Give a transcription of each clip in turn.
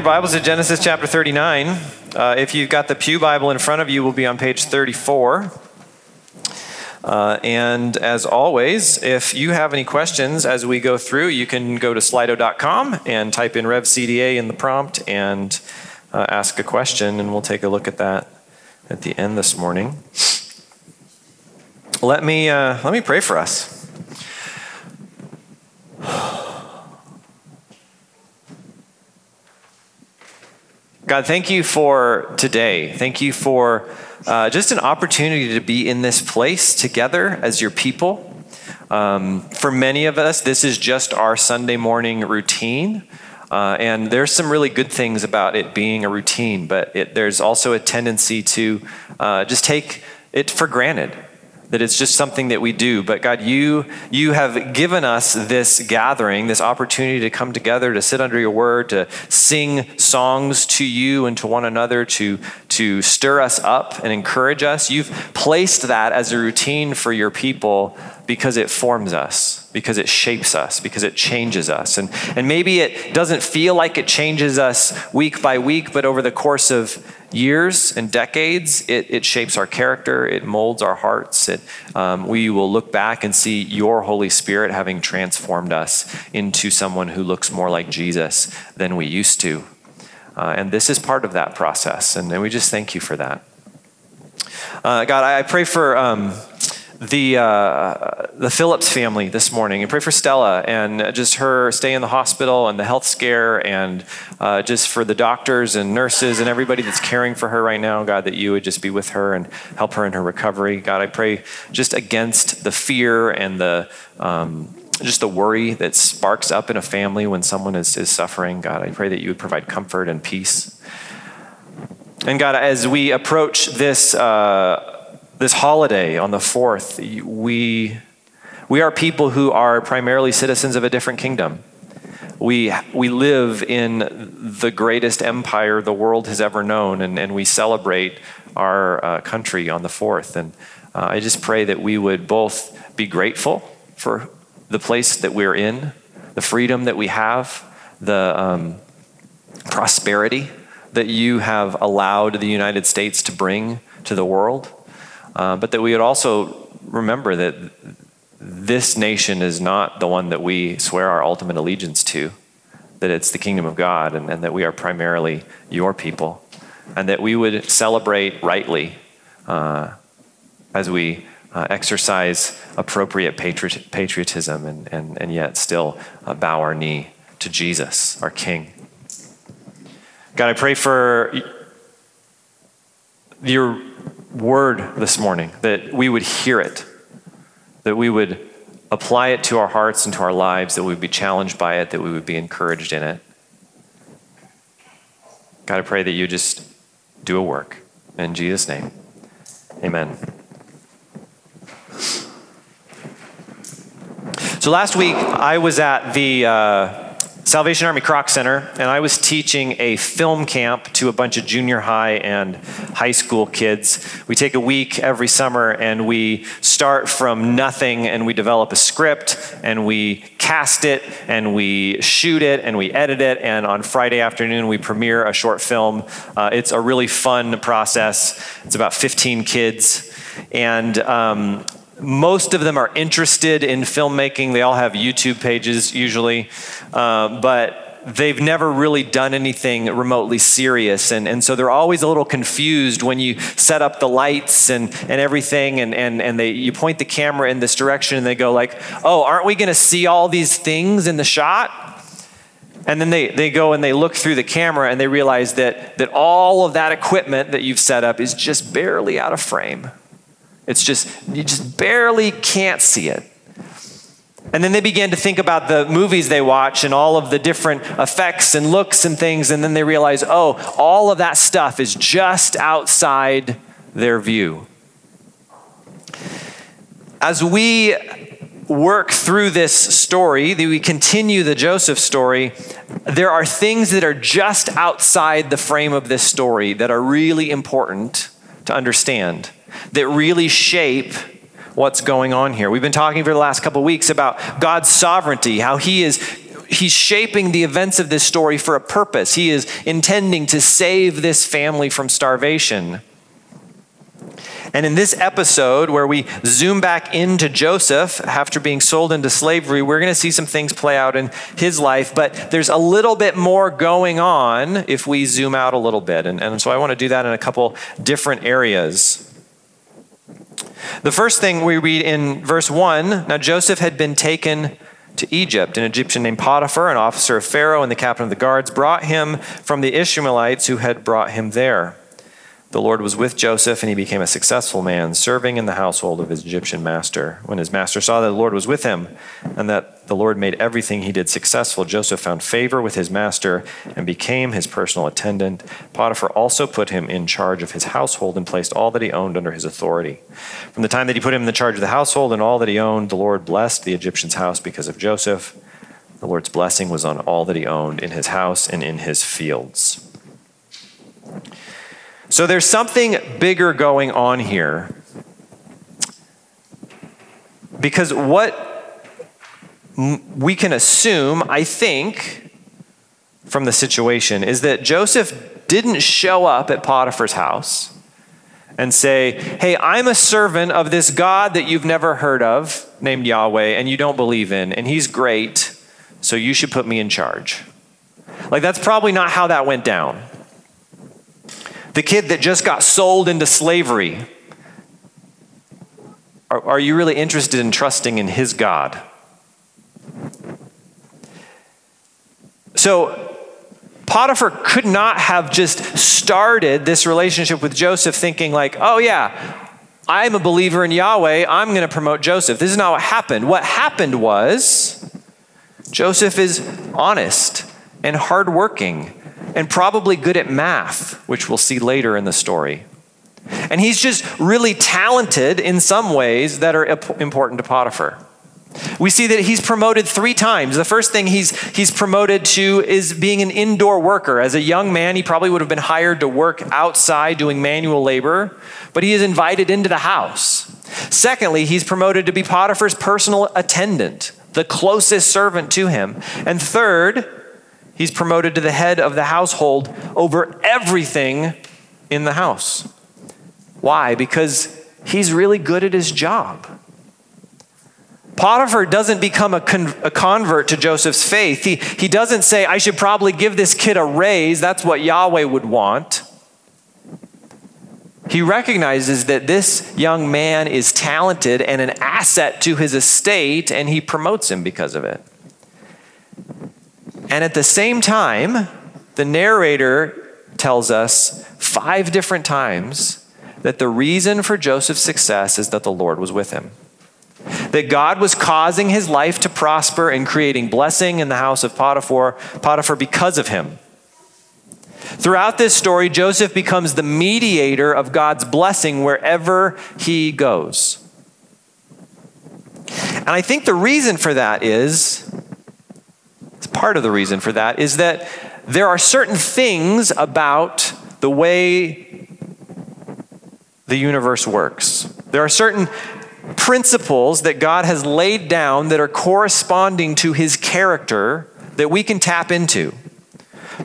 your Bibles to Genesis chapter 39. Uh, if you've got the Pew Bible in front of you, we'll be on page 34. Uh, and as always, if you have any questions as we go through, you can go to slido.com and type in RevCDA in the prompt and uh, ask a question, and we'll take a look at that at the end this morning. Let me, uh, let me pray for us. God, thank you for today. Thank you for uh, just an opportunity to be in this place together as your people. Um, for many of us, this is just our Sunday morning routine. Uh, and there's some really good things about it being a routine, but it, there's also a tendency to uh, just take it for granted that it's just something that we do. But God, you, you have given us this gathering, this opportunity to come together, to sit under your word, to sing songs to you and to one another, to, to stir us up and encourage us. You've placed that as a routine for your people because it forms us, because it shapes us, because it changes us. And, and maybe it doesn't feel like it changes us week by week, but over the course of years and decades, it, it shapes our character, it molds our hearts. It, um, we will look back and see your Holy Spirit having transformed us into someone who looks more like Jesus than we used to. Uh, and this is part of that process. And, and we just thank you for that. Uh, God, I pray for. Um, the, uh, the Phillips family this morning and pray for Stella and just her stay in the hospital and the health scare and uh, just for the doctors and nurses and everybody that's caring for her right now, God, that you would just be with her and help her in her recovery. God, I pray just against the fear and the um, just the worry that sparks up in a family when someone is, is suffering. God, I pray that you would provide comfort and peace. And God, as we approach this, uh, this holiday on the 4th, we, we are people who are primarily citizens of a different kingdom. We, we live in the greatest empire the world has ever known, and, and we celebrate our uh, country on the 4th. And uh, I just pray that we would both be grateful for the place that we're in, the freedom that we have, the um, prosperity that you have allowed the United States to bring to the world. Uh, but that we would also remember that this nation is not the one that we swear our ultimate allegiance to, that it's the kingdom of God, and, and that we are primarily your people, and that we would celebrate rightly uh, as we uh, exercise appropriate patriot, patriotism and, and, and yet still uh, bow our knee to Jesus, our King. God, I pray for your word this morning, that we would hear it, that we would apply it to our hearts and to our lives, that we would be challenged by it, that we would be encouraged in it. God, I pray that you just do a work. In Jesus' name, amen. So last week, I was at the. Uh, Salvation Army Kroc Center, and I was teaching a film camp to a bunch of junior high and high school kids. We take a week every summer and we start from nothing and we develop a script and we cast it and we shoot it and we edit it. And on Friday afternoon, we premiere a short film. Uh, it's a really fun process. It's about 15 kids. And um, most of them are interested in filmmaking. They all have YouTube pages usually, uh, but they've never really done anything remotely serious. And, and so they're always a little confused when you set up the lights and, and everything and, and, and they, you point the camera in this direction and they go like, oh, aren't we going to see all these things in the shot? And then they, they go and they look through the camera and they realize that, that all of that equipment that you've set up is just barely out of frame. It's just, you just barely can't see it. And then they begin to think about the movies they watch and all of the different effects and looks and things. And then they realize, oh, all of that stuff is just outside their view. As we work through this story, that we continue the Joseph story, there are things that are just outside the frame of this story that are really important to understand that really shape what's going on here. We've been talking for the last couple weeks about God's sovereignty, how He is he's shaping the events of this story for a purpose. He is intending to save this family from starvation. And in this episode, where we zoom back into Joseph after being sold into slavery, we're going to see some things play out in his life. But there's a little bit more going on if we zoom out a little bit. And, and so I want to do that in a couple different areas. The first thing we read in verse 1 now Joseph had been taken to Egypt. An Egyptian named Potiphar, an officer of Pharaoh and the captain of the guards, brought him from the Ishmaelites who had brought him there. The Lord was with Joseph, and he became a successful man, serving in the household of his Egyptian master. When his master saw that the Lord was with him, and that the Lord made everything he did successful, Joseph found favor with his master and became his personal attendant. Potiphar also put him in charge of his household and placed all that he owned under his authority. From the time that he put him in the charge of the household and all that he owned, the Lord blessed the Egyptian's house because of Joseph. The Lord's blessing was on all that he owned in his house and in his fields. So there's something bigger going on here. Because what we can assume, I think, from the situation is that Joseph didn't show up at Potiphar's house and say, Hey, I'm a servant of this God that you've never heard of, named Yahweh, and you don't believe in, and he's great, so you should put me in charge. Like, that's probably not how that went down. The kid that just got sold into slavery. Are, are you really interested in trusting in his God? So, Potiphar could not have just started this relationship with Joseph thinking, like, oh, yeah, I'm a believer in Yahweh. I'm going to promote Joseph. This is not what happened. What happened was Joseph is honest and hardworking and probably good at math, which we'll see later in the story. And he's just really talented in some ways that are important to Potiphar. We see that he's promoted three times. The first thing he's, he's promoted to is being an indoor worker. As a young man, he probably would have been hired to work outside doing manual labor, but he is invited into the house. Secondly, he's promoted to be Potiphar's personal attendant, the closest servant to him. And third, He's promoted to the head of the household over everything in the house. Why? Because he's really good at his job. Potiphar doesn't become a, con- a, convert to Joseph's faith. He, he doesn't say, I should probably give this kid a raise. That's what Yahweh would want. He recognizes that this young man is talented and an asset to his estate, and he promotes him because of it. And at the same time, the narrator tells us five different times that the reason for Joseph's success is that the Lord was with him. That God was causing his life to prosper and creating blessing in the house of Potiphar, Potiphar because of him. Throughout this story, Joseph becomes the mediator of God's blessing wherever he goes. And I think the reason for that is part of the reason for that is that there are certain things about the way the universe works. There are certain principles that God has laid down that are corresponding to his character that we can tap into.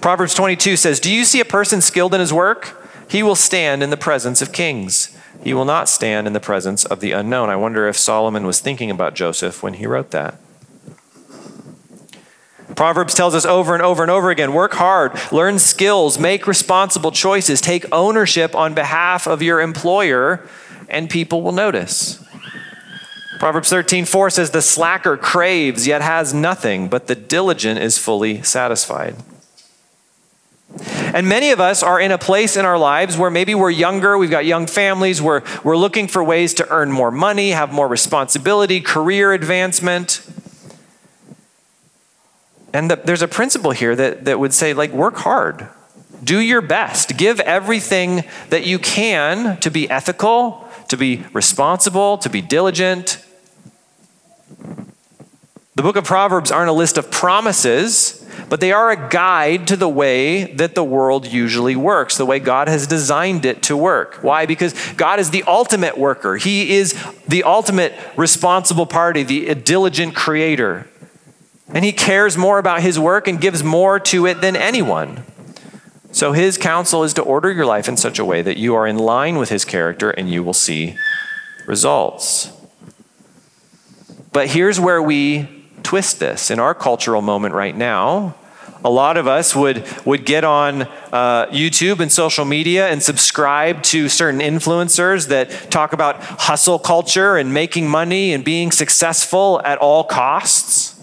Proverbs 22 says, Do you see a person skilled in his work? He will stand in the presence of kings. He will not stand in the presence of the unknown. I wonder if Solomon was thinking about Joseph when he wrote that. Proverbs tells us over and over and over again work hard, learn skills, make responsible choices, take ownership on behalf of your employer, and people will notice. Proverbs 13, 4 says, The slacker craves, yet has nothing, but the diligent is fully satisfied. And many of us are in a place in our lives where maybe we're younger, we've got young families, we're, we're looking for ways to earn more money, have more responsibility, career advancement. And the, there's a principle here that, that would say, like, work hard, do your best, give everything that you can to be ethical, to be responsible, to be diligent. The book of Proverbs aren't a list of promises, but they are a guide to the way that the world usually works, the way God has designed it to work. Why? Because God is the ultimate worker, He is the ultimate responsible party, the diligent creator. And he cares more about his work and gives more to it than anyone. So his counsel is to order your life in such a way that you are in line with his character and you will see results. But here's where we twist this. In our cultural moment right now, a lot of us would, would get on uh, YouTube and social media and subscribe to certain influencers that talk about hustle culture and making money and being successful at all costs.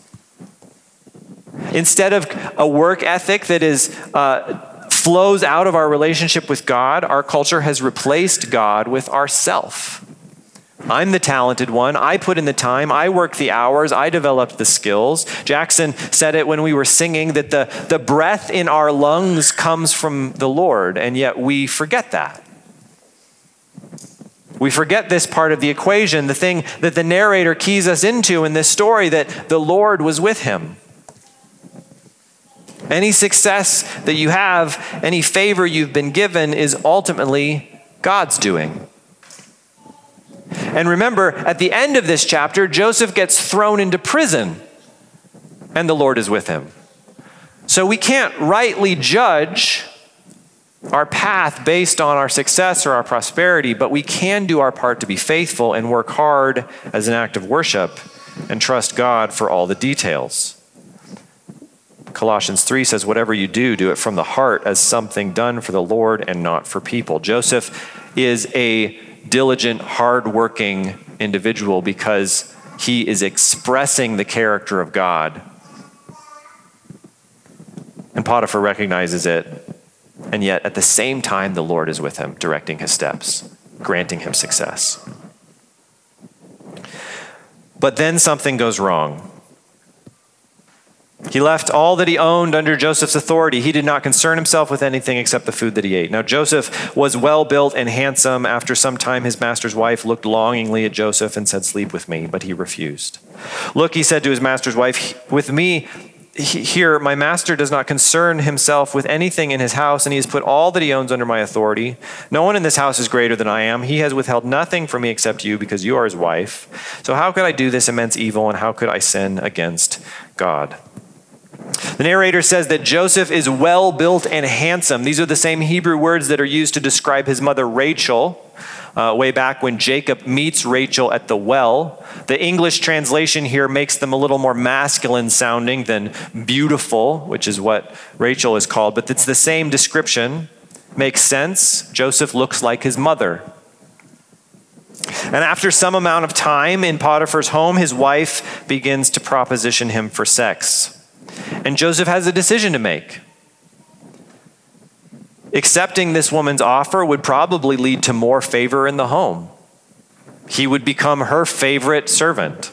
Instead of a work ethic that is, uh, flows out of our relationship with God, our culture has replaced God with ourself. I'm the talented one. I put in the time. I work the hours. I developed the skills. Jackson said it when we were singing that the, the breath in our lungs comes from the Lord, and yet we forget that. We forget this part of the equation, the thing that the narrator keys us into in this story that the Lord was with him. Any success that you have, any favor you've been given, is ultimately God's doing. And remember, at the end of this chapter, Joseph gets thrown into prison, and the Lord is with him. So we can't rightly judge our path based on our success or our prosperity, but we can do our part to be faithful and work hard as an act of worship and trust God for all the details. Colossians 3 says, Whatever you do, do it from the heart as something done for the Lord and not for people. Joseph is a diligent, hardworking individual because he is expressing the character of God. And Potiphar recognizes it, and yet at the same time, the Lord is with him, directing his steps, granting him success. But then something goes wrong. He left all that he owned under Joseph's authority. He did not concern himself with anything except the food that he ate. Now, Joseph was well built and handsome. After some time, his master's wife looked longingly at Joseph and said, Sleep with me, but he refused. Look, he said to his master's wife, With me, here, my master does not concern himself with anything in his house, and he has put all that he owns under my authority. No one in this house is greater than I am. He has withheld nothing from me except you, because you are his wife. So, how could I do this immense evil, and how could I sin against God? The narrator says that Joseph is well built and handsome. These are the same Hebrew words that are used to describe his mother Rachel. Uh, way back when Jacob meets Rachel at the well. The English translation here makes them a little more masculine sounding than beautiful, which is what Rachel is called, but it's the same description. Makes sense. Joseph looks like his mother. And after some amount of time in Potiphar's home, his wife begins to proposition him for sex. And Joseph has a decision to make. Accepting this woman's offer would probably lead to more favor in the home. He would become her favorite servant.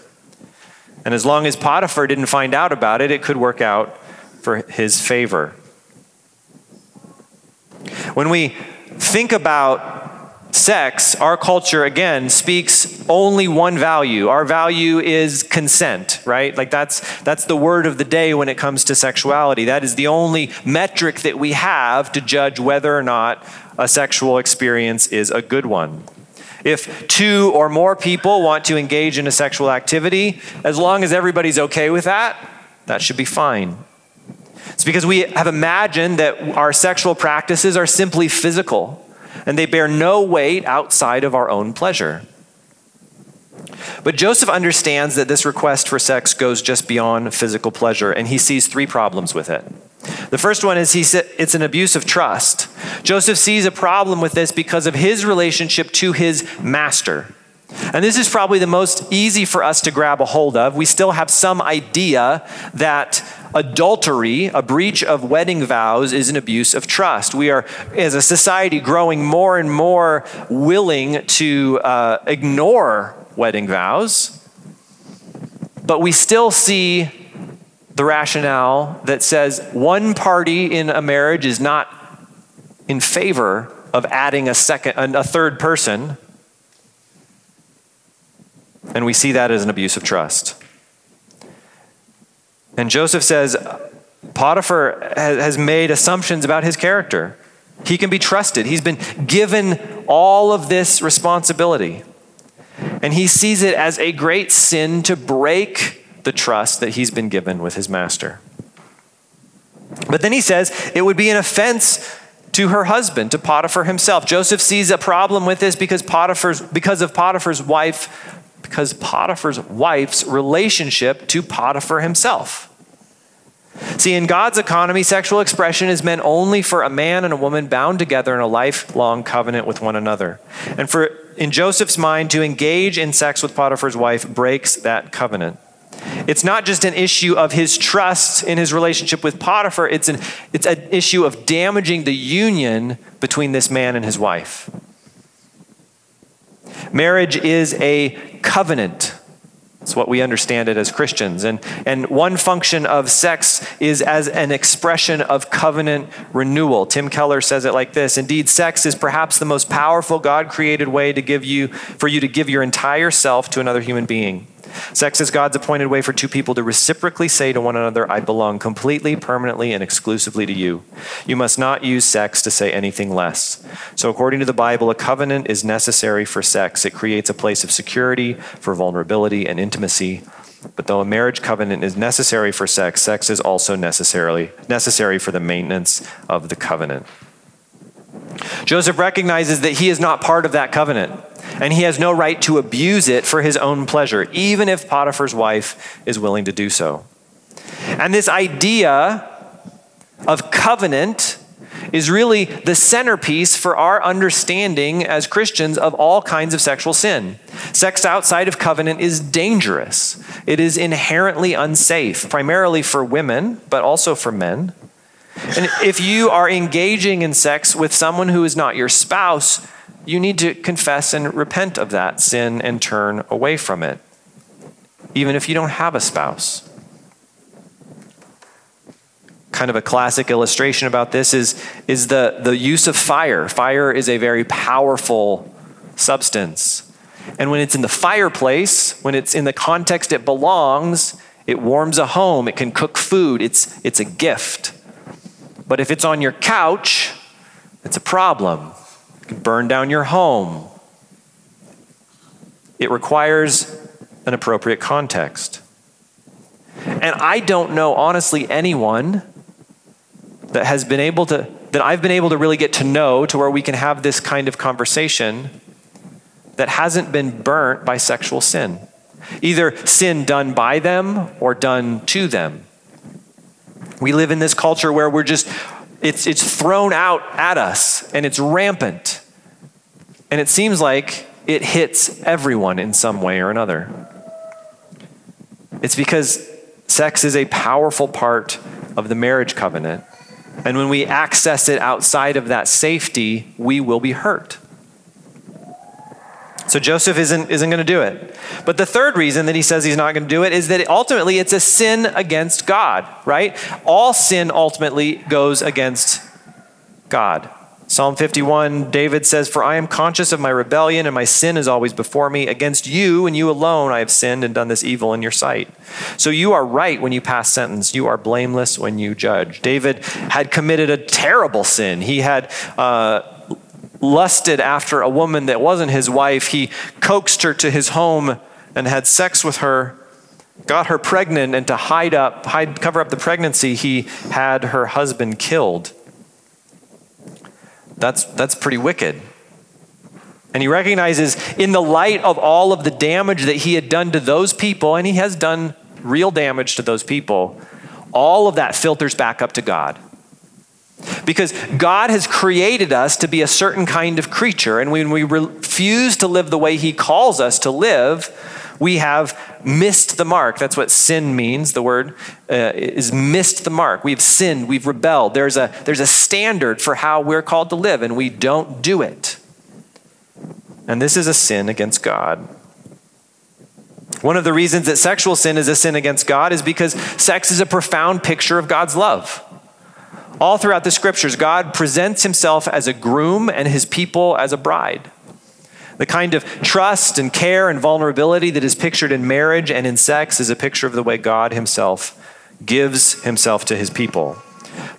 And as long as Potiphar didn't find out about it, it could work out for his favor. When we think about sex, our culture again speaks only one value. Our value is consent, right? Like that's that's the word of the day when it comes to sexuality. That is the only metric that we have to judge whether or not a sexual experience is a good one. If two or more people want to engage in a sexual activity, as long as everybody's okay with that, that should be fine. It's because we have imagined that our sexual practices are simply physical and they bear no weight outside of our own pleasure. But Joseph understands that this request for sex goes just beyond physical pleasure, and he sees three problems with it. The first one is he it's an abuse of trust. Joseph sees a problem with this because of his relationship to his master. And this is probably the most easy for us to grab a hold of. We still have some idea that adultery, a breach of wedding vows, is an abuse of trust. We are, as a society, growing more and more willing to uh, ignore wedding vows, but we still see the rationale that says one party in a marriage is not in favor of adding a second a third person and we see that as an abuse of trust and Joseph says, Potiphar has made assumptions about his character. He can be trusted. He's been given all of this responsibility. And he sees it as a great sin to break the trust that he's been given with his master. But then he says it would be an offense to her husband, to Potiphar himself. Joseph sees a problem with this because Potiphar's because of Potiphar's wife because Potiphar's wife's relationship to Potiphar himself. See, in God's economy, sexual expression is meant only for a man and a woman bound together in a lifelong covenant with one another. And for in Joseph's mind, to engage in sex with Potiphar's wife breaks that covenant. It's not just an issue of his trust in his relationship with Potiphar, it's an, it's an issue of damaging the union between this man and his wife. Marriage is a covenant. It's what we understand it as Christians. And, and one function of sex is as an expression of covenant renewal. Tim Keller says it like this Indeed, sex is perhaps the most powerful God created way to give you, for you to give your entire self to another human being. Sex is God's appointed way for two people to reciprocally say to one another, I belong completely, permanently, and exclusively to you. You must not use sex to say anything less. So, according to the Bible, a covenant is necessary for sex. It creates a place of security, for vulnerability, and intimacy. But though a marriage covenant is necessary for sex, sex is also necessarily necessary for the maintenance of the covenant. Joseph recognizes that he is not part of that covenant and he has no right to abuse it for his own pleasure, even if Potiphar's wife is willing to do so. And this idea of covenant is really the centerpiece for our understanding as Christians of all kinds of sexual sin. Sex outside of covenant is dangerous, it is inherently unsafe, primarily for women, but also for men. And if you are engaging in sex with someone who is not your spouse, you need to confess and repent of that sin and turn away from it, even if you don't have a spouse. Kind of a classic illustration about this is, is the, the use of fire. Fire is a very powerful substance. And when it's in the fireplace, when it's in the context it belongs, it warms a home, it can cook food, it's, it's a gift. But if it's on your couch, it's a problem It can burn down your home. It requires an appropriate context. And I don't know, honestly, anyone that has been able to, that I've been able to really get to know to where we can have this kind of conversation that hasn't been burnt by sexual sin. Either sin done by them or done to them. We live in this culture where we're just it's, it's thrown out at us and it's rampant. And it seems like it hits everyone in some way or another. It's because sex is a powerful part of the marriage covenant. And when we access it outside of that safety, we will be hurt. So Joseph isn't, isn't going to do it. But the third reason that he says he's not going to do it is that ultimately it's a sin against God, right? All sin ultimately goes against God. Psalm 51, David says, For I am conscious of my rebellion, and my sin is always before me. Against you and you alone I have sinned and done this evil in your sight. So you are right when you pass sentence. You are blameless when you judge. David had committed a terrible sin. He had uh, lusted after a woman that wasn't his wife. He coaxed her to his home and had sex with her, got her pregnant, and to hide up, hide, cover up the pregnancy, he had her husband killed. That's, that's pretty wicked. And he recognizes, in the light of all of the damage that he had done to those people, and he has done real damage to those people, all of that filters back up to God. Because God has created us to be a certain kind of creature, and when we refuse to live the way He calls us to live, we have missed the mark. That's what sin means. The word uh, is missed the mark. We've sinned, we've rebelled. There's a, there's a standard for how we're called to live, and we don't do it. And this is a sin against God. One of the reasons that sexual sin is a sin against God is because sex is a profound picture of God's love. All throughout the scriptures, God presents himself as a groom and his people as a bride. The kind of trust and care and vulnerability that is pictured in marriage and in sex is a picture of the way God himself gives himself to his people.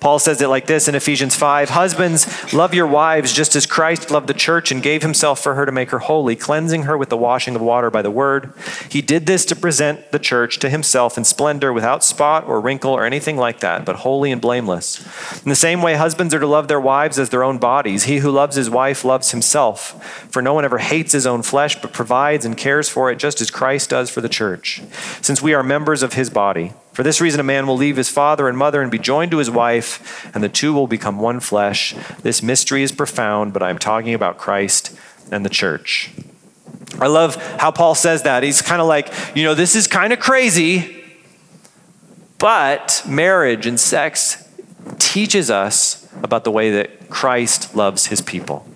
Paul says it like this in Ephesians 5 Husbands, love your wives just as Christ loved the church and gave himself for her to make her holy, cleansing her with the washing of water by the word. He did this to present the church to himself in splendor, without spot or wrinkle or anything like that, but holy and blameless. In the same way, husbands are to love their wives as their own bodies. He who loves his wife loves himself. For no one ever hates his own flesh, but provides and cares for it just as Christ does for the church, since we are members of his body. For this reason, a man will leave his father and mother and be joined to his wife, and the two will become one flesh. This mystery is profound, but I'm talking about Christ and the church. I love how Paul says that. He's kind of like, you know, this is kind of crazy, but marriage and sex teaches us about the way that Christ loves his people.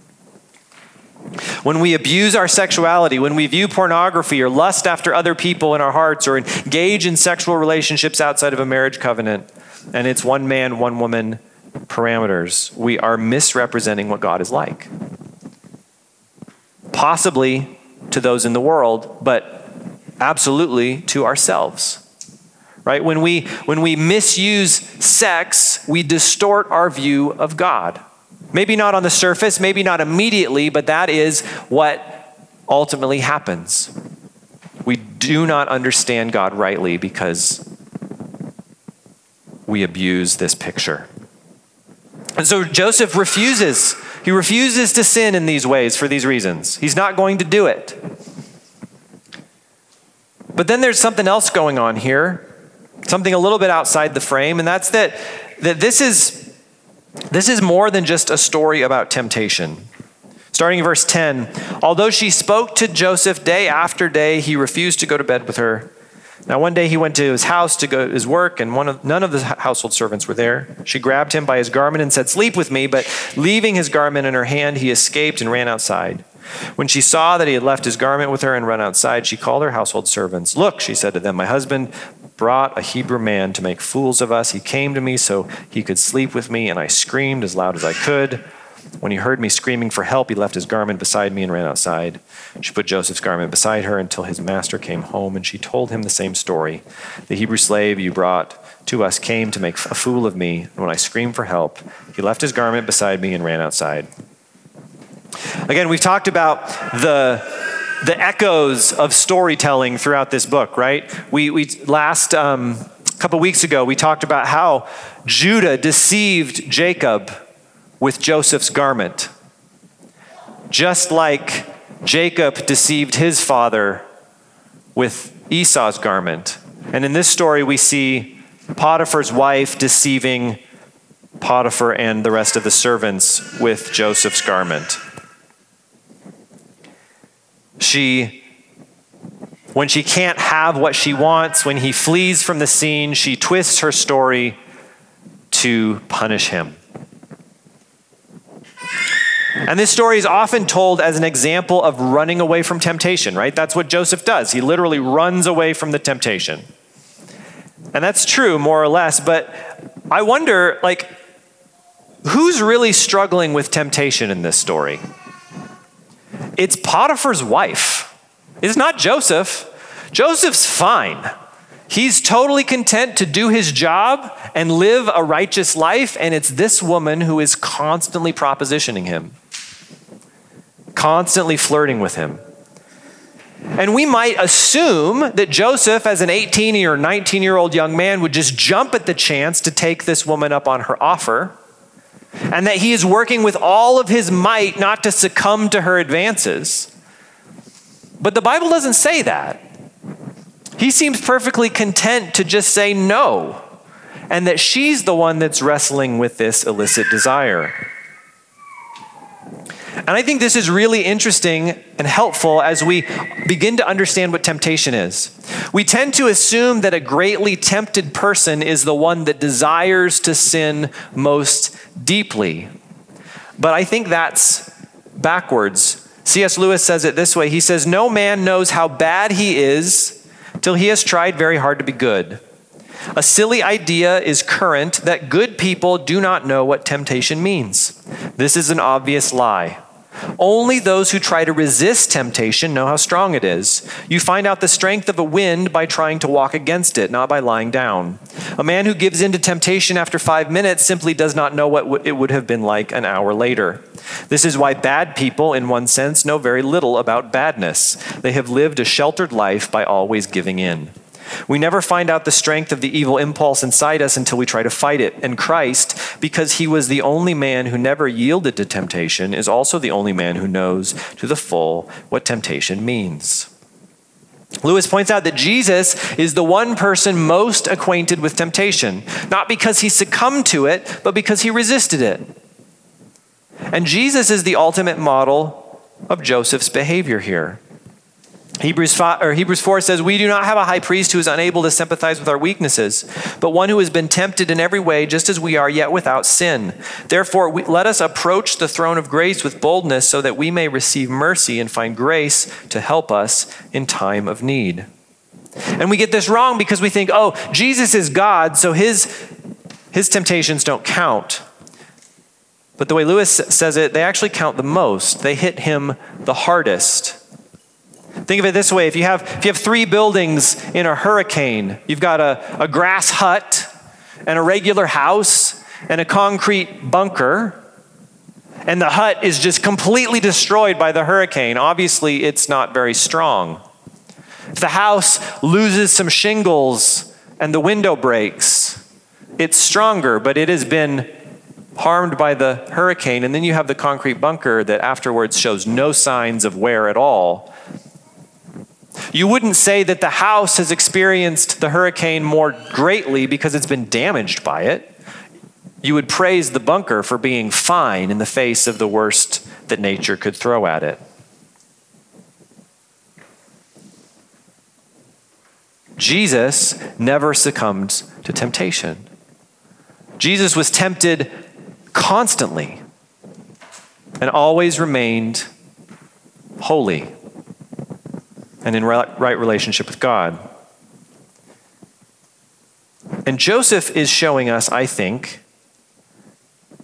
When we abuse our sexuality, when we view pornography or lust after other people in our hearts or engage in sexual relationships outside of a marriage covenant, and it's one man, one woman parameters, we are misrepresenting what God is like. Possibly to those in the world, but absolutely to ourselves. Right? When we when we misuse sex, we distort our view of God. Maybe not on the surface, maybe not immediately, but that is what ultimately happens. We do not understand God rightly because we abuse this picture. And so Joseph refuses. He refuses to sin in these ways for these reasons. He's not going to do it. But then there's something else going on here, something a little bit outside the frame, and that's that, that this is this is more than just a story about temptation. Starting in verse 10, although she spoke to Joseph day after day, he refused to go to bed with her. Now, one day he went to his house to go to his work, and of, none of the household servants were there. She grabbed him by his garment and said, Sleep with me. But leaving his garment in her hand, he escaped and ran outside. When she saw that he had left his garment with her and run outside, she called her household servants. Look, she said to them, My husband brought a Hebrew man to make fools of us. He came to me so he could sleep with me, and I screamed as loud as I could. When he heard me screaming for help, he left his garment beside me and ran outside. She put Joseph's garment beside her until his master came home, and she told him the same story. The Hebrew slave you brought to us came to make a fool of me, and when I screamed for help, he left his garment beside me and ran outside. Again, we've talked about the the echoes of storytelling throughout this book, right? We, we last um, couple weeks ago we talked about how Judah deceived Jacob with Joseph's garment, just like Jacob deceived his father with Esau's garment. And in this story, we see Potiphar's wife deceiving Potiphar and the rest of the servants with Joseph's garment. She, when she can't have what she wants, when he flees from the scene, she twists her story to punish him. And this story is often told as an example of running away from temptation, right? That's what Joseph does. He literally runs away from the temptation. And that's true, more or less, but I wonder, like, who's really struggling with temptation in this story? It's Potiphar's wife. It's not Joseph. Joseph's fine. He's totally content to do his job and live a righteous life, and it's this woman who is constantly propositioning him, constantly flirting with him. And we might assume that Joseph, as an 18 or 19 year old young man, would just jump at the chance to take this woman up on her offer and that he is working with all of his might not to succumb to her advances. But the Bible doesn't say that. He seems perfectly content to just say no, and that she's the one that's wrestling with this illicit desire. And I think this is really interesting and helpful as we begin to understand what temptation is. We tend to assume that a greatly tempted person is the one that desires to sin most deeply. But I think that's backwards. C.S. Lewis says it this way He says, No man knows how bad he is till he has tried very hard to be good. A silly idea is current that good people do not know what temptation means. This is an obvious lie. Only those who try to resist temptation know how strong it is. You find out the strength of a wind by trying to walk against it, not by lying down. A man who gives in to temptation after five minutes simply does not know what it would have been like an hour later. This is why bad people, in one sense, know very little about badness. They have lived a sheltered life by always giving in. We never find out the strength of the evil impulse inside us until we try to fight it. And Christ, because he was the only man who never yielded to temptation, is also the only man who knows to the full what temptation means. Lewis points out that Jesus is the one person most acquainted with temptation, not because he succumbed to it, but because he resisted it. And Jesus is the ultimate model of Joseph's behavior here. Hebrews 5, or Hebrews 4 says, We do not have a high priest who is unable to sympathize with our weaknesses, but one who has been tempted in every way, just as we are, yet without sin. Therefore, we, let us approach the throne of grace with boldness so that we may receive mercy and find grace to help us in time of need. And we get this wrong because we think, oh, Jesus is God, so his, his temptations don't count. But the way Lewis says it, they actually count the most. They hit him the hardest. Think of it this way if you have, if you have three buildings in a hurricane, you've got a, a grass hut and a regular house and a concrete bunker, and the hut is just completely destroyed by the hurricane. Obviously, it's not very strong. If the house loses some shingles and the window breaks, it's stronger, but it has been harmed by the hurricane. And then you have the concrete bunker that afterwards shows no signs of wear at all. You wouldn't say that the house has experienced the hurricane more greatly because it's been damaged by it. You would praise the bunker for being fine in the face of the worst that nature could throw at it. Jesus never succumbed to temptation. Jesus was tempted constantly and always remained holy and in right relationship with God. And Joseph is showing us, I think,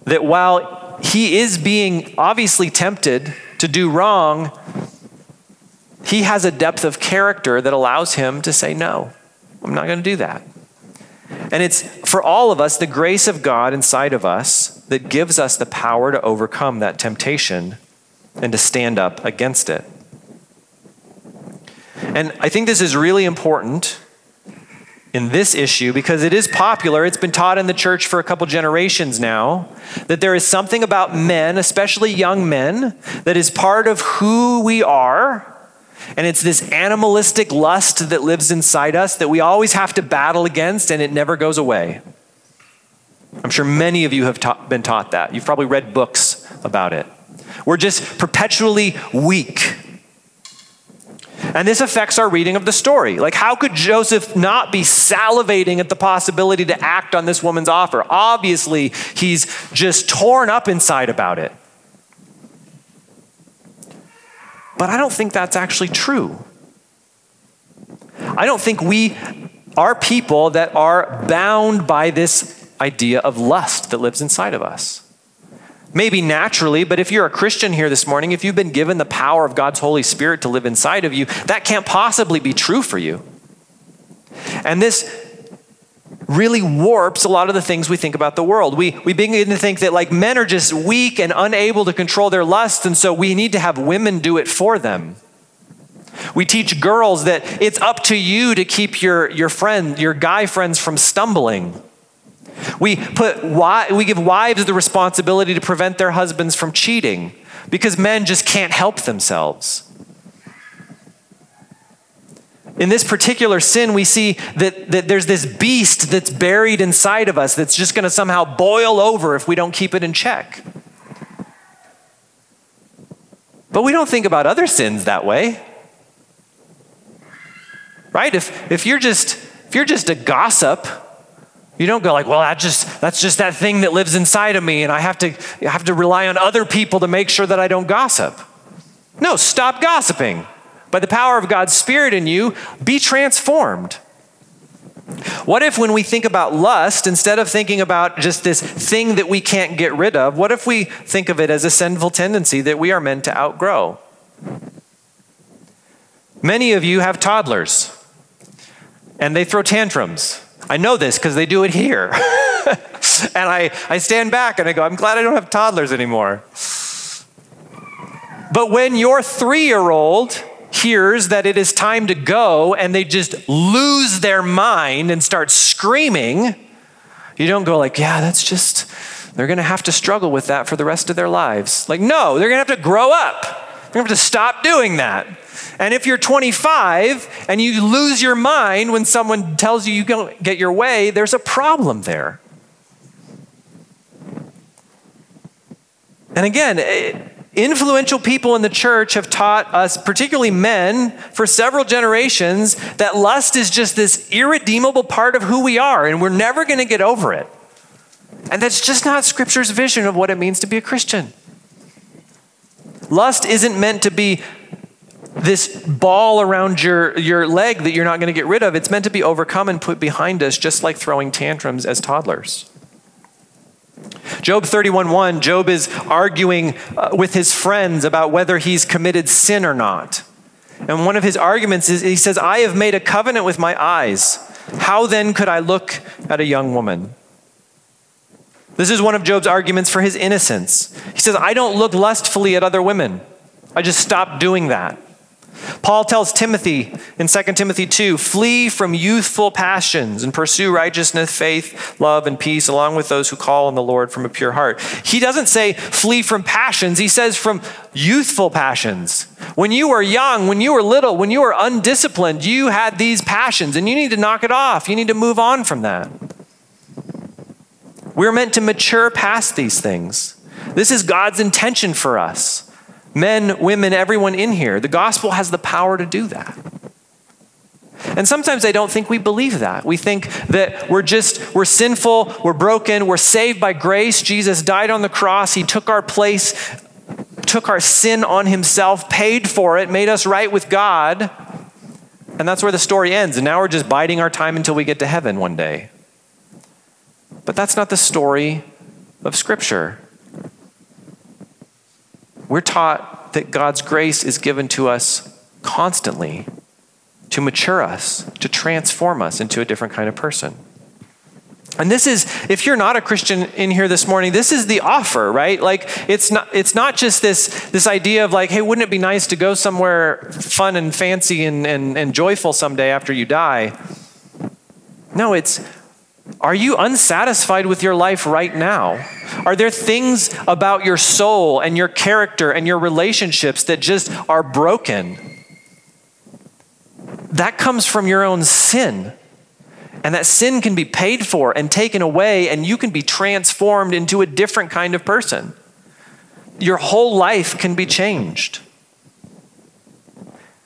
that while he is being obviously tempted to do wrong, he has a depth of character that allows him to say, No, I'm not going to do that. And it's for all of us the grace of God inside of us that gives us the power to overcome that temptation and to stand up against it. And I think this is really important in this issue because it is popular. It's been taught in the church for a couple generations now that there is something about men, especially young men, that is part of who we are. And it's this animalistic lust that lives inside us that we always have to battle against and it never goes away. I'm sure many of you have ta- been taught that. You've probably read books about it. We're just perpetually weak and this affects our reading of the story. Like, how could Joseph not be salivating at the possibility to act on this woman's offer? Obviously, he's just torn up inside about it. But I don't think that's actually true. I don't think we are people that are bound by this idea of lust that lives inside of us. Maybe naturally, but if you're a Christian here this morning, if you've been given the power of God's Holy Spirit to live inside of you, that can't possibly be true for you. And this really warps a lot of the things we think about the world. We, we begin to think that like men are just weak and unable to control their lust, and so we need to have women do it for them. We teach girls that it's up to you to keep your, your friend, your guy friends from stumbling. We, put, we give wives the responsibility to prevent their husbands from cheating because men just can't help themselves. In this particular sin, we see that, that there's this beast that's buried inside of us that's just going to somehow boil over if we don't keep it in check. But we don't think about other sins that way. Right? If, if, you're just, if you're just a gossip, you don't go like, well, just, that's just that thing that lives inside of me, and I have, to, I have to rely on other people to make sure that I don't gossip. No, stop gossiping. By the power of God's Spirit in you, be transformed. What if, when we think about lust, instead of thinking about just this thing that we can't get rid of, what if we think of it as a sinful tendency that we are meant to outgrow? Many of you have toddlers, and they throw tantrums. I know this because they do it here. and I, I stand back and I go, I'm glad I don't have toddlers anymore. But when your three year old hears that it is time to go and they just lose their mind and start screaming, you don't go like, yeah, that's just, they're going to have to struggle with that for the rest of their lives. Like, no, they're going to have to grow up. To have to stop doing that. And if you're 25 and you lose your mind when someone tells you you don't get your way, there's a problem there. And again, eh, influential people in the church have taught us, particularly men, for several generations, that lust is just this irredeemable part of who we are, and we're never going to get over it. And that's just not Scripture's vision of what it means to be a Christian. Lust isn't meant to be this ball around your, your leg that you're not going to get rid of. It's meant to be overcome and put behind us, just like throwing tantrums as toddlers. Job 31:1, Job is arguing uh, with his friends about whether he's committed sin or not. And one of his arguments is he says, I have made a covenant with my eyes. How then could I look at a young woman? This is one of Job's arguments for his innocence. He says, I don't look lustfully at other women. I just stopped doing that. Paul tells Timothy in 2 Timothy 2 flee from youthful passions and pursue righteousness, faith, love, and peace, along with those who call on the Lord from a pure heart. He doesn't say flee from passions, he says from youthful passions. When you were young, when you were little, when you were undisciplined, you had these passions and you need to knock it off. You need to move on from that. We're meant to mature past these things. This is God's intention for us men, women, everyone in here. The gospel has the power to do that. And sometimes I don't think we believe that. We think that we're just, we're sinful, we're broken, we're saved by grace. Jesus died on the cross, He took our place, took our sin on Himself, paid for it, made us right with God. And that's where the story ends. And now we're just biding our time until we get to heaven one day. But that's not the story of Scripture. We're taught that God's grace is given to us constantly to mature us, to transform us into a different kind of person. And this is, if you're not a Christian in here this morning, this is the offer, right? Like it's not it's not just this this idea of like, hey, wouldn't it be nice to go somewhere fun and fancy and, and, and joyful someday after you die? No, it's are you unsatisfied with your life right now? Are there things about your soul and your character and your relationships that just are broken? That comes from your own sin. And that sin can be paid for and taken away, and you can be transformed into a different kind of person. Your whole life can be changed.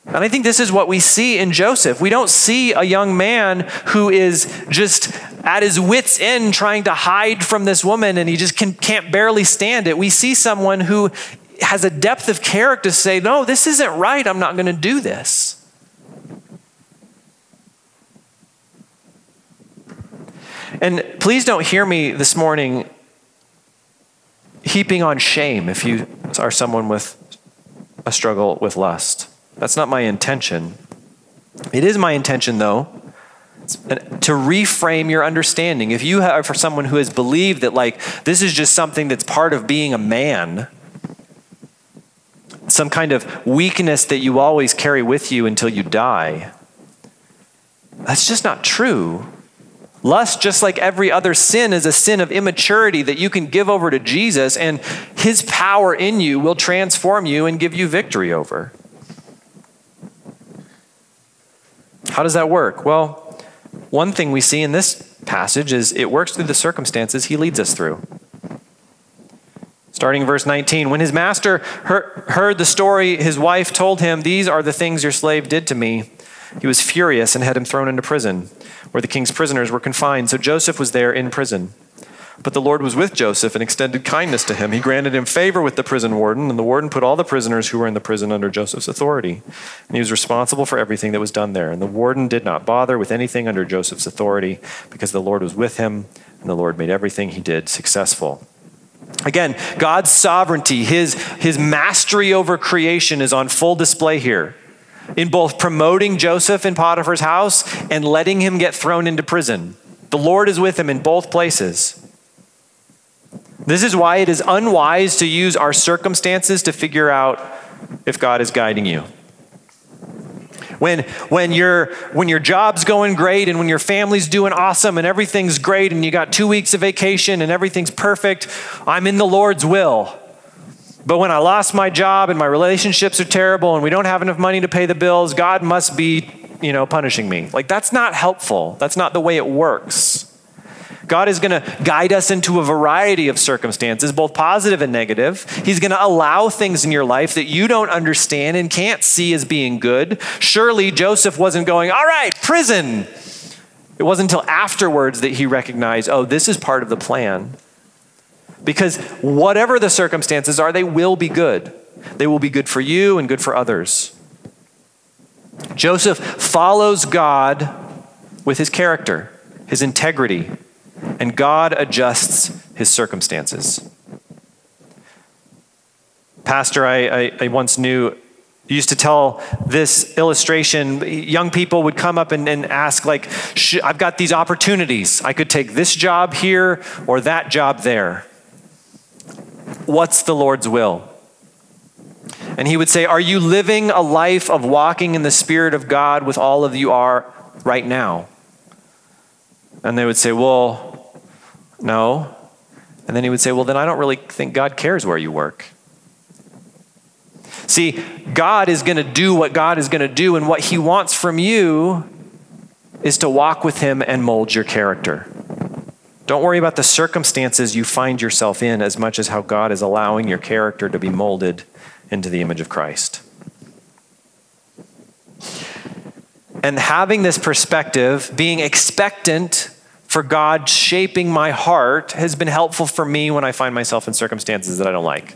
And I think this is what we see in Joseph. We don't see a young man who is just at his wits' end trying to hide from this woman and he just can, can't barely stand it. We see someone who has a depth of character say, No, this isn't right. I'm not going to do this. And please don't hear me this morning heaping on shame if you are someone with a struggle with lust. That's not my intention. It is my intention, though, to reframe your understanding. If you are for someone who has believed that, like, this is just something that's part of being a man, some kind of weakness that you always carry with you until you die, that's just not true. Lust, just like every other sin, is a sin of immaturity that you can give over to Jesus, and his power in you will transform you and give you victory over. How does that work? Well, one thing we see in this passage is it works through the circumstances he leads us through. Starting verse 19, when his master heard the story his wife told him, These are the things your slave did to me, he was furious and had him thrown into prison, where the king's prisoners were confined. So Joseph was there in prison. But the Lord was with Joseph and extended kindness to him. He granted him favor with the prison warden, and the warden put all the prisoners who were in the prison under Joseph's authority. And he was responsible for everything that was done there. And the warden did not bother with anything under Joseph's authority because the Lord was with him, and the Lord made everything he did successful. Again, God's sovereignty, his, his mastery over creation is on full display here in both promoting Joseph in Potiphar's house and letting him get thrown into prison. The Lord is with him in both places. This is why it is unwise to use our circumstances to figure out if God is guiding you. When, when, your, when your job's going great and when your family's doing awesome and everything's great and you got two weeks of vacation and everything's perfect, I'm in the Lord's will. But when I lost my job and my relationships are terrible and we don't have enough money to pay the bills, God must be, you know, punishing me. Like that's not helpful. That's not the way it works. God is going to guide us into a variety of circumstances, both positive and negative. He's going to allow things in your life that you don't understand and can't see as being good. Surely Joseph wasn't going, all right, prison. It wasn't until afterwards that he recognized, oh, this is part of the plan. Because whatever the circumstances are, they will be good. They will be good for you and good for others. Joseph follows God with his character, his integrity, and God adjusts his circumstances. Pastor, I, I, I, once knew, used to tell this illustration. Young people would come up and, and ask, like, I've got these opportunities. I could take this job here or that job there. What's the Lord's will? And he would say, Are you living a life of walking in the Spirit of God with all of you are right now? And they would say, Well, no. And then he would say, Well, then I don't really think God cares where you work. See, God is going to do what God is going to do, and what he wants from you is to walk with him and mold your character. Don't worry about the circumstances you find yourself in as much as how God is allowing your character to be molded into the image of Christ. And having this perspective, being expectant for God shaping my heart has been helpful for me when I find myself in circumstances that I don't like.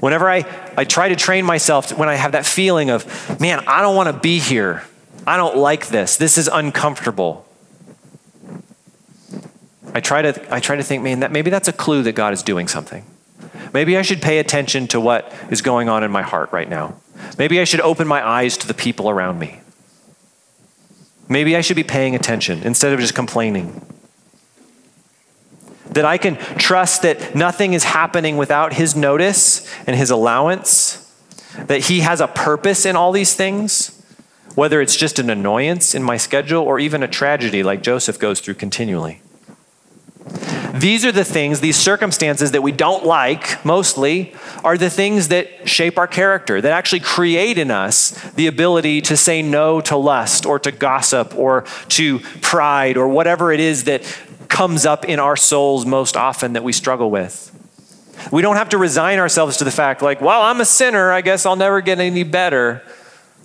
Whenever I, I try to train myself, when I have that feeling of, man, I don't want to be here. I don't like this. This is uncomfortable. I try to, I try to think, man, that maybe that's a clue that God is doing something. Maybe I should pay attention to what is going on in my heart right now. Maybe I should open my eyes to the people around me. Maybe I should be paying attention instead of just complaining. That I can trust that nothing is happening without His notice and His allowance, that He has a purpose in all these things, whether it's just an annoyance in my schedule or even a tragedy like Joseph goes through continually. These are the things, these circumstances that we don't like mostly, are the things that shape our character, that actually create in us the ability to say no to lust or to gossip or to pride or whatever it is that comes up in our souls most often that we struggle with. We don't have to resign ourselves to the fact, like, well, I'm a sinner. I guess I'll never get any better.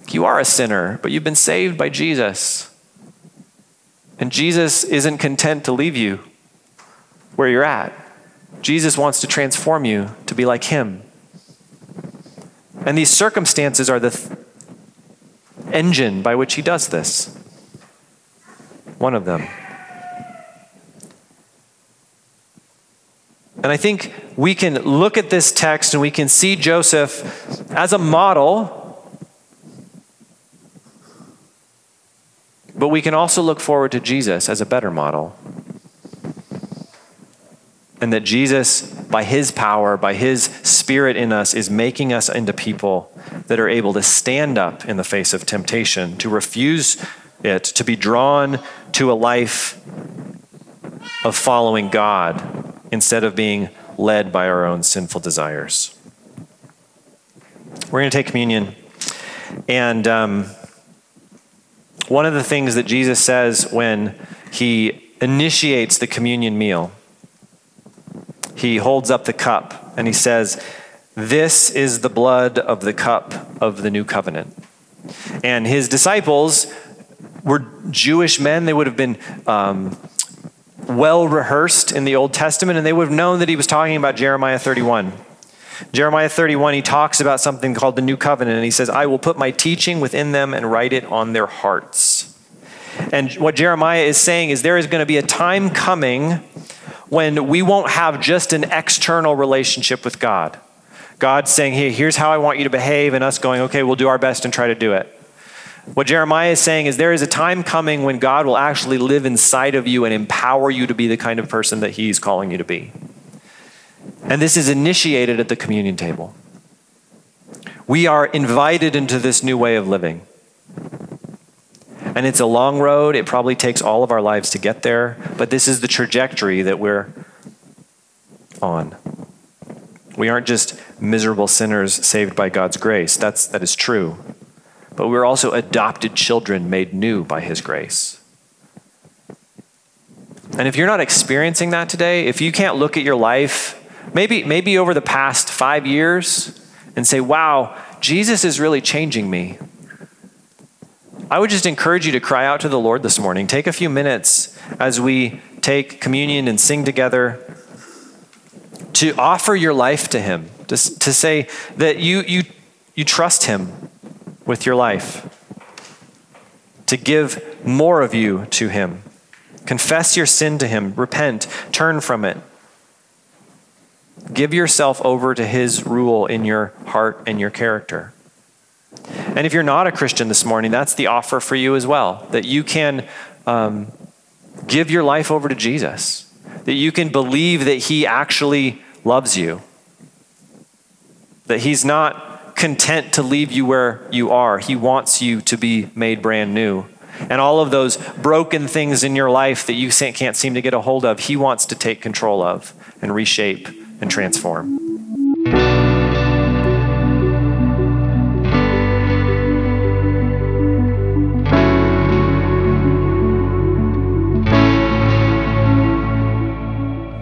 You are a sinner, but you've been saved by Jesus. And Jesus isn't content to leave you where you're at. Jesus wants to transform you to be like him. And these circumstances are the th- engine by which he does this. One of them. And I think we can look at this text and we can see Joseph as a model, but we can also look forward to Jesus as a better model. And that Jesus, by his power, by his spirit in us, is making us into people that are able to stand up in the face of temptation, to refuse it, to be drawn to a life of following God instead of being led by our own sinful desires. We're going to take communion. And um, one of the things that Jesus says when he initiates the communion meal he holds up the cup and he says, This is the blood of the cup of the new covenant. And his disciples were Jewish men. They would have been um, well rehearsed in the Old Testament, and they would have known that he was talking about Jeremiah 31. Jeremiah 31, he talks about something called the New Covenant, and he says, I will put my teaching within them and write it on their hearts. And what Jeremiah is saying is there is going to be a time coming when we won't have just an external relationship with God. God saying, hey, here's how I want you to behave, and us going, okay, we'll do our best and try to do it. What Jeremiah is saying is there is a time coming when God will actually live inside of you and empower you to be the kind of person that He's calling you to be. And this is initiated at the communion table. We are invited into this new way of living. And it's a long road. It probably takes all of our lives to get there, but this is the trajectory that we're on. We aren't just miserable sinners saved by God's grace. That's, that is true. But we're also adopted children made new by His grace. And if you're not experiencing that today, if you can't look at your life, maybe, maybe over the past five years, and say, wow, Jesus is really changing me. I would just encourage you to cry out to the Lord this morning. Take a few minutes as we take communion and sing together to offer your life to Him, to, to say that you, you, you trust Him with your life, to give more of you to Him. Confess your sin to Him, repent, turn from it. Give yourself over to His rule in your heart and your character. And if you're not a Christian this morning, that's the offer for you as well that you can um, give your life over to Jesus, that you can believe that He actually loves you, that He's not content to leave you where you are, He wants you to be made brand new. And all of those broken things in your life that you can't seem to get a hold of, He wants to take control of and reshape and transform.